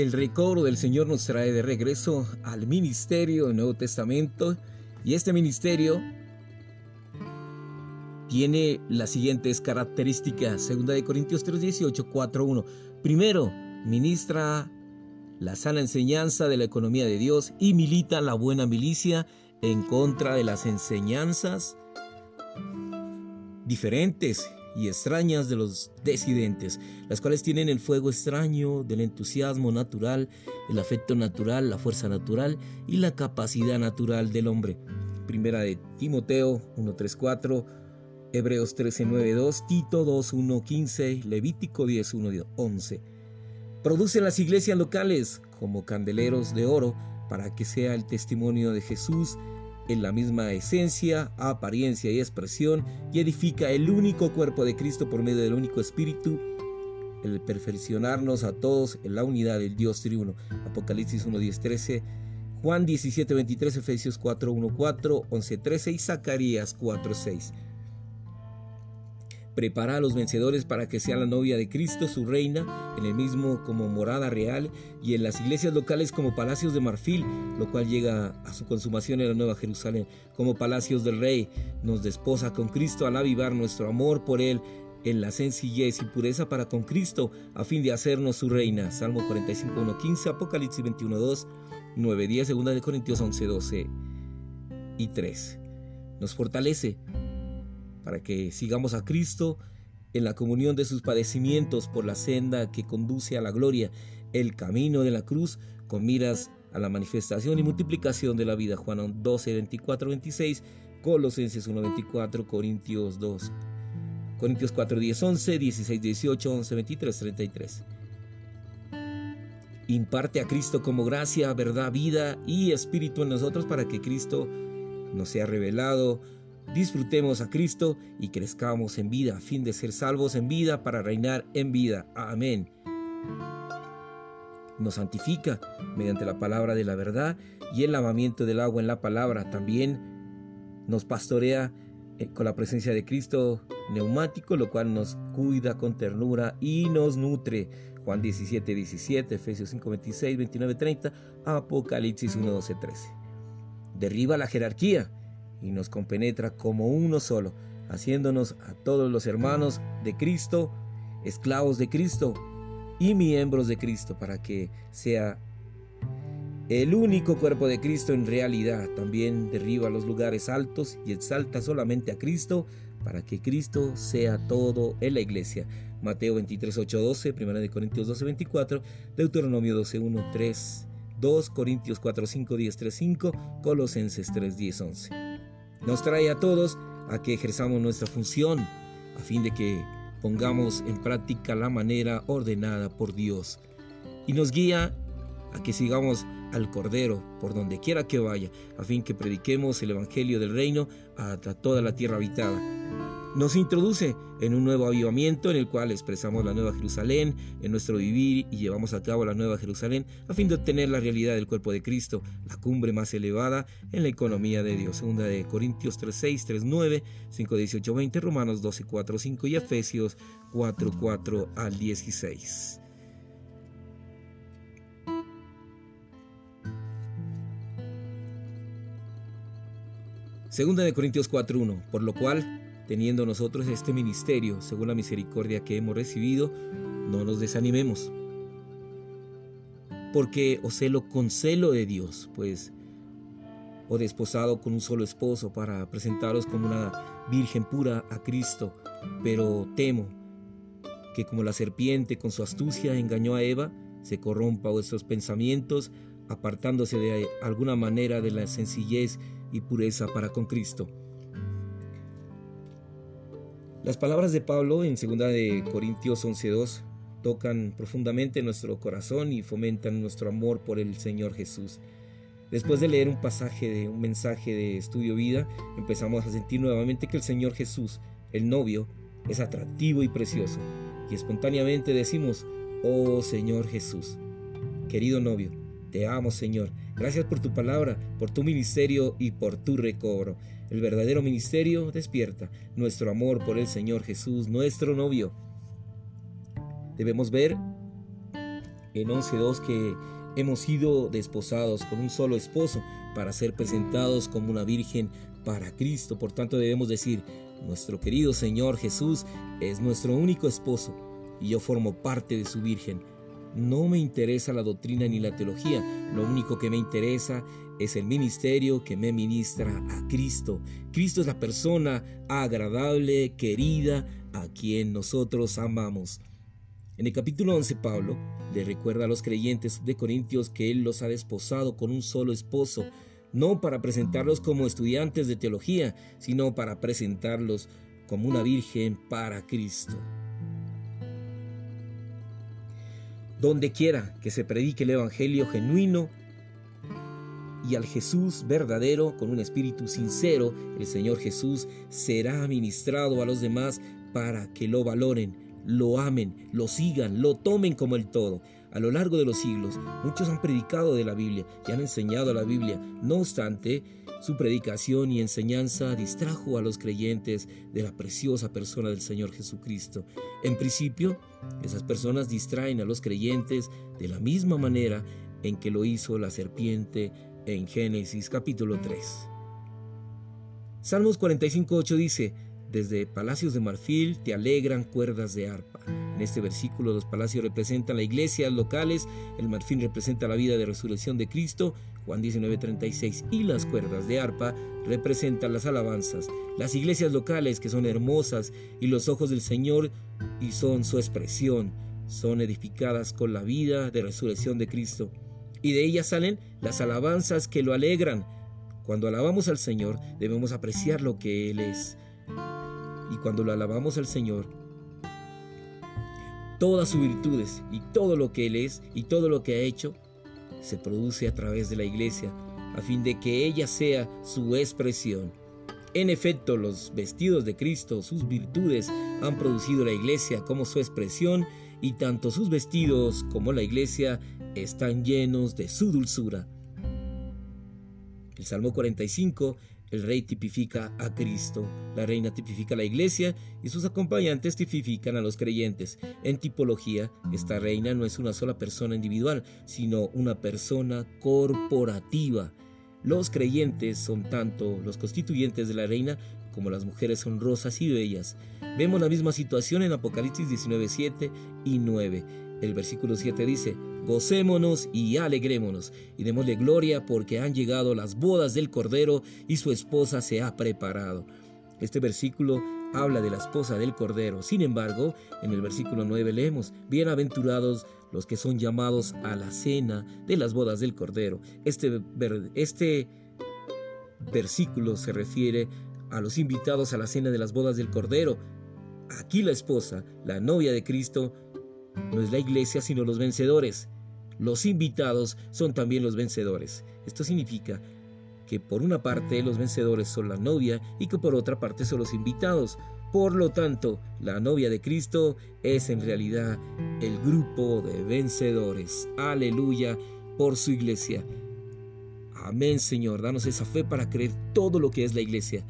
el recobro del Señor nos trae de regreso al ministerio del Nuevo Testamento y este ministerio tiene las siguientes características. Segunda de Corintios 3:18, 4:1. Primero, ministra la sana enseñanza de la economía de Dios y milita la buena milicia en contra de las enseñanzas diferentes y extrañas de los decidentes, las cuales tienen el fuego extraño del entusiasmo natural, el afecto natural, la fuerza natural y la capacidad natural del hombre. Primera de Timoteo 1.3.4, Hebreos 13.9.2, Tito 2.1.15, Levítico 10.1.11. Producen las iglesias locales como candeleros de oro para que sea el testimonio de Jesús en la misma esencia, apariencia y expresión y edifica el único cuerpo de Cristo por medio del único Espíritu, el perfeccionarnos a todos en la unidad del Dios triuno. Apocalipsis 1, 10, 13, Juan 17, 23, Efesios 4, 1, 4, 11, 13 y Zacarías 4, 6. Prepara a los vencedores para que sea la novia de Cristo, su reina, en el mismo como morada real y en las iglesias locales como palacios de marfil, lo cual llega a su consumación en la Nueva Jerusalén, como palacios del Rey. Nos desposa con Cristo al avivar nuestro amor por Él en la sencillez y pureza para con Cristo, a fin de hacernos su reina. Salmo 45, 1, 15, Apocalipsis 21, 2, 9, 10, 2 de Corintios 11, 12 y 3. Nos fortalece para que sigamos a Cristo en la comunión de sus padecimientos por la senda que conduce a la gloria, el camino de la cruz, con miras a la manifestación y multiplicación de la vida. Juan 12, 24, 26, Colosenses 1, 24, Corintios 2, Corintios 4, 10, 11, 16, 18, 11, 23, 33. Imparte a Cristo como gracia, verdad, vida y espíritu en nosotros para que Cristo nos sea revelado Disfrutemos a Cristo y crezcamos en vida a fin de ser salvos en vida para reinar en vida. Amén. Nos santifica mediante la palabra de la verdad y el lavamiento del agua en la palabra. También nos pastorea eh, con la presencia de Cristo neumático, lo cual nos cuida con ternura y nos nutre. Juan 17, 17, Efesios 5, 26, 29, 30, Apocalipsis 1, 12, 13. Derriba la jerarquía y nos compenetra como uno solo, haciéndonos a todos los hermanos de Cristo, esclavos de Cristo y miembros de Cristo, para que sea el único cuerpo de Cristo en realidad. También derriba los lugares altos y exalta solamente a Cristo, para que Cristo sea todo en la iglesia. Mateo 23, 8, 12, 1 Corintios 12, 24, Deuteronomio 12, 1, 3, 2, Corintios 4, 5, 10, 3, 5, Colosenses 3, 10, 11. Nos trae a todos a que ejerzamos nuestra función a fin de que pongamos en práctica la manera ordenada por Dios. Y nos guía a que sigamos al Cordero por donde quiera que vaya, a fin que prediquemos el Evangelio del Reino a toda la tierra habitada nos introduce en un nuevo avivamiento en el cual expresamos la Nueva Jerusalén en nuestro vivir y llevamos a cabo la Nueva Jerusalén a fin de obtener la realidad del cuerpo de Cristo, la cumbre más elevada en la economía de Dios. Segunda de Corintios 3.6, 3.9, 5.18, 20, Romanos 12, 4, 5 y Efesios 4, 4 al 16. Segunda de Corintios 4.1, por lo cual teniendo nosotros este ministerio, según la misericordia que hemos recibido, no nos desanimemos. Porque os celo con celo de Dios, pues o desposado con un solo esposo para presentaros como una virgen pura a Cristo, pero temo que como la serpiente con su astucia engañó a Eva, se corrompa vuestros pensamientos, apartándose de alguna manera de la sencillez y pureza para con Cristo las palabras de Pablo en 2 de Corintios 11:2 tocan profundamente nuestro corazón y fomentan nuestro amor por el Señor Jesús. Después de leer un pasaje de un mensaje de estudio vida, empezamos a sentir nuevamente que el Señor Jesús, el novio, es atractivo y precioso. Y espontáneamente decimos, oh Señor Jesús, querido novio, te amo Señor. Gracias por tu palabra, por tu ministerio y por tu recobro. El verdadero ministerio despierta nuestro amor por el Señor Jesús, nuestro novio. Debemos ver en 11.2 que hemos sido desposados con un solo esposo para ser presentados como una virgen para Cristo. Por tanto debemos decir, nuestro querido Señor Jesús es nuestro único esposo y yo formo parte de su virgen. No me interesa la doctrina ni la teología, lo único que me interesa es el ministerio que me ministra a Cristo. Cristo es la persona agradable, querida, a quien nosotros amamos. En el capítulo 11 Pablo le recuerda a los creyentes de Corintios que Él los ha desposado con un solo esposo, no para presentarlos como estudiantes de teología, sino para presentarlos como una virgen para Cristo. Donde quiera que se predique el Evangelio genuino y al Jesús verdadero con un espíritu sincero, el Señor Jesús será ministrado a los demás para que lo valoren, lo amen, lo sigan, lo tomen como el todo. A lo largo de los siglos, muchos han predicado de la Biblia y han enseñado la Biblia. No obstante, su predicación y enseñanza distrajo a los creyentes de la preciosa persona del Señor Jesucristo. En principio, esas personas distraen a los creyentes de la misma manera en que lo hizo la serpiente en Génesis capítulo 3. Salmos 45.8 dice, desde palacios de marfil te alegran cuerdas de arpa. En este versículo los palacios representan la iglesia locales, el marfil representa la vida de resurrección de Cristo, Juan 19:36, y las cuerdas de arpa representan las alabanzas, las iglesias locales que son hermosas y los ojos del Señor y son su expresión, son edificadas con la vida de resurrección de Cristo. Y de ellas salen las alabanzas que lo alegran. Cuando alabamos al Señor debemos apreciar lo que Él es. Y cuando lo alabamos al Señor, todas sus virtudes y todo lo que Él es y todo lo que ha hecho se produce a través de la iglesia, a fin de que ella sea su expresión. En efecto, los vestidos de Cristo, sus virtudes, han producido la iglesia como su expresión, y tanto sus vestidos como la iglesia están llenos de su dulzura. El Salmo 45 el rey tipifica a Cristo, la reina tipifica a la iglesia y sus acompañantes tipifican a los creyentes. En tipología, esta reina no es una sola persona individual, sino una persona corporativa. Los creyentes son tanto los constituyentes de la reina como las mujeres honrosas y bellas. Vemos la misma situación en Apocalipsis 19, 7 y 9. El versículo 7 dice, Gocémonos y alegrémonos y démosle gloria porque han llegado las bodas del Cordero y su esposa se ha preparado. Este versículo habla de la esposa del Cordero. Sin embargo, en el versículo 9 leemos, Bienaventurados los que son llamados a la cena de las bodas del Cordero. Este, este versículo se refiere a los invitados a la cena de las bodas del Cordero. Aquí la esposa, la novia de Cristo, no es la iglesia, sino los vencedores. Los invitados son también los vencedores. Esto significa que por una parte los vencedores son la novia y que por otra parte son los invitados. Por lo tanto, la novia de Cristo es en realidad el grupo de vencedores. Aleluya por su iglesia. Amén, Señor. Danos esa fe para creer todo lo que es la iglesia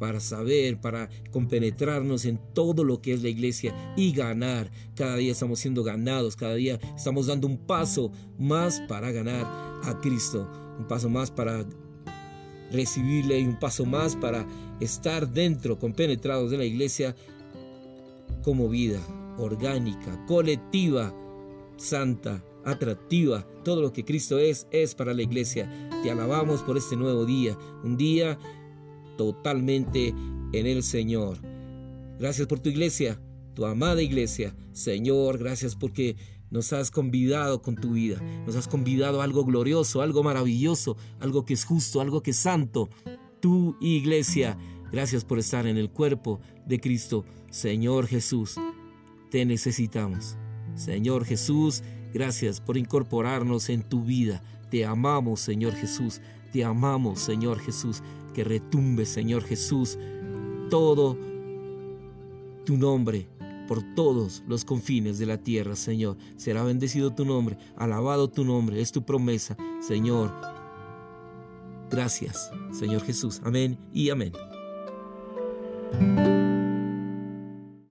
para saber, para compenetrarnos en todo lo que es la iglesia y ganar. Cada día estamos siendo ganados, cada día estamos dando un paso más para ganar a Cristo, un paso más para recibirle y un paso más para estar dentro, compenetrados de la iglesia como vida orgánica, colectiva, santa, atractiva. Todo lo que Cristo es, es para la iglesia. Te alabamos por este nuevo día, un día totalmente en el Señor. Gracias por tu iglesia, tu amada iglesia. Señor, gracias porque nos has convidado con tu vida. Nos has convidado a algo glorioso, algo maravilloso, algo que es justo, algo que es santo. Tu iglesia, gracias por estar en el cuerpo de Cristo. Señor Jesús, te necesitamos. Señor Jesús, gracias por incorporarnos en tu vida. Te amamos, Señor Jesús. Te amamos, Señor Jesús retumbe, Señor Jesús, todo tu nombre por todos los confines de la tierra, Señor. Será bendecido tu nombre, alabado tu nombre, es tu promesa, Señor. Gracias, Señor Jesús. Amén y amén.